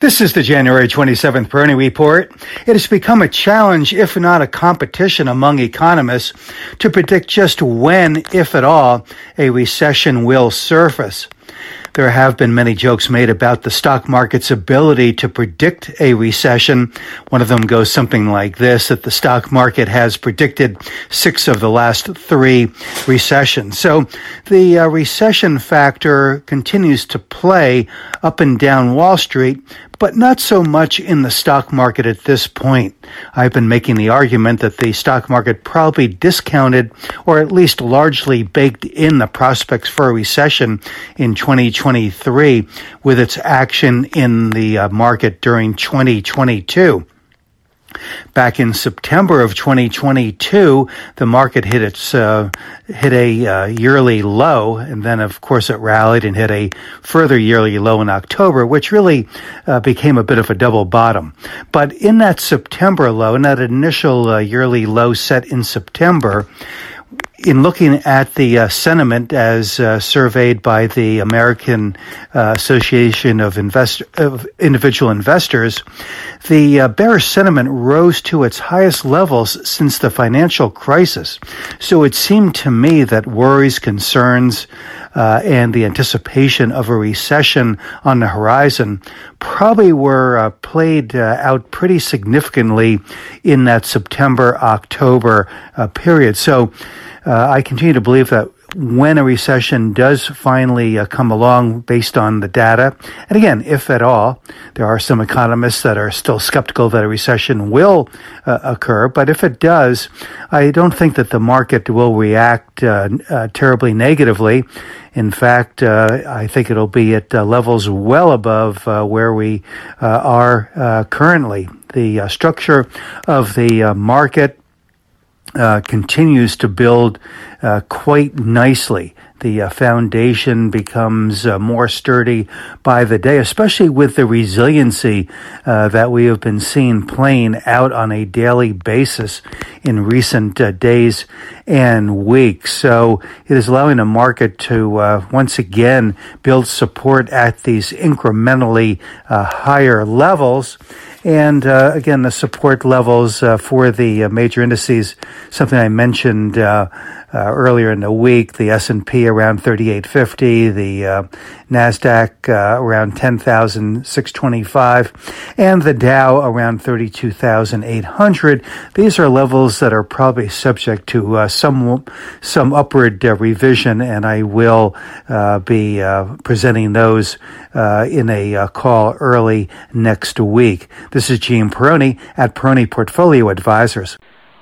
This is the January 27th Peroni Report. It has become a challenge, if not a competition among economists, to predict just when, if at all, a recession will surface. There have been many jokes made about the stock market's ability to predict a recession. One of them goes something like this, that the stock market has predicted six of the last three recessions. So the uh, recession factor continues to play up and down Wall Street, but not so much in the stock market at this point. I've been making the argument that the stock market probably discounted or at least largely baked in the prospects for a recession in 2023 with its action in the uh, market during 2022. Back in September of 2022, the market hit its uh, hit a uh, yearly low, and then of course it rallied and hit a further yearly low in October, which really uh, became a bit of a double bottom. But in that September low, in that initial uh, yearly low set in September, in looking at the uh, sentiment as uh, surveyed by the American uh, Association of, Invest- of Individual Investors, the uh, bearish sentiment rose to its highest levels since the financial crisis. So it seemed to me that worries, concerns, uh, and the anticipation of a recession on the horizon probably were uh, played out pretty significantly in that September October period. So uh, I continue to believe that when a recession does finally uh, come along based on the data, and again, if at all, there are some economists that are still skeptical that a recession will uh, occur, but if it does, I don't think that the market will react uh, uh terribly negatively. In fact, uh, I think it'll be at uh, levels well above where we are currently. The structure of the market uh, continues to build uh, quite nicely. The uh, foundation becomes uh, more sturdy by the day, especially with the resiliency uh, that we have been seeing playing out on a daily basis in recent days and weeks. So it is allowing the market to once again build support at these incrementally higher levels. And uh, again, the support levels uh, for the uh, major indices, something I mentioned uh, Uh, earlier in the week, the S&P around 3850, the uh, Nasdaq uh, around 10,625, and the Dow around 32,800. These are levels that are probably subject to uh, some some upward revision, and I will be presenting those in a call early next week. This is Gene Peroni at Peroni Portfolio Advisors.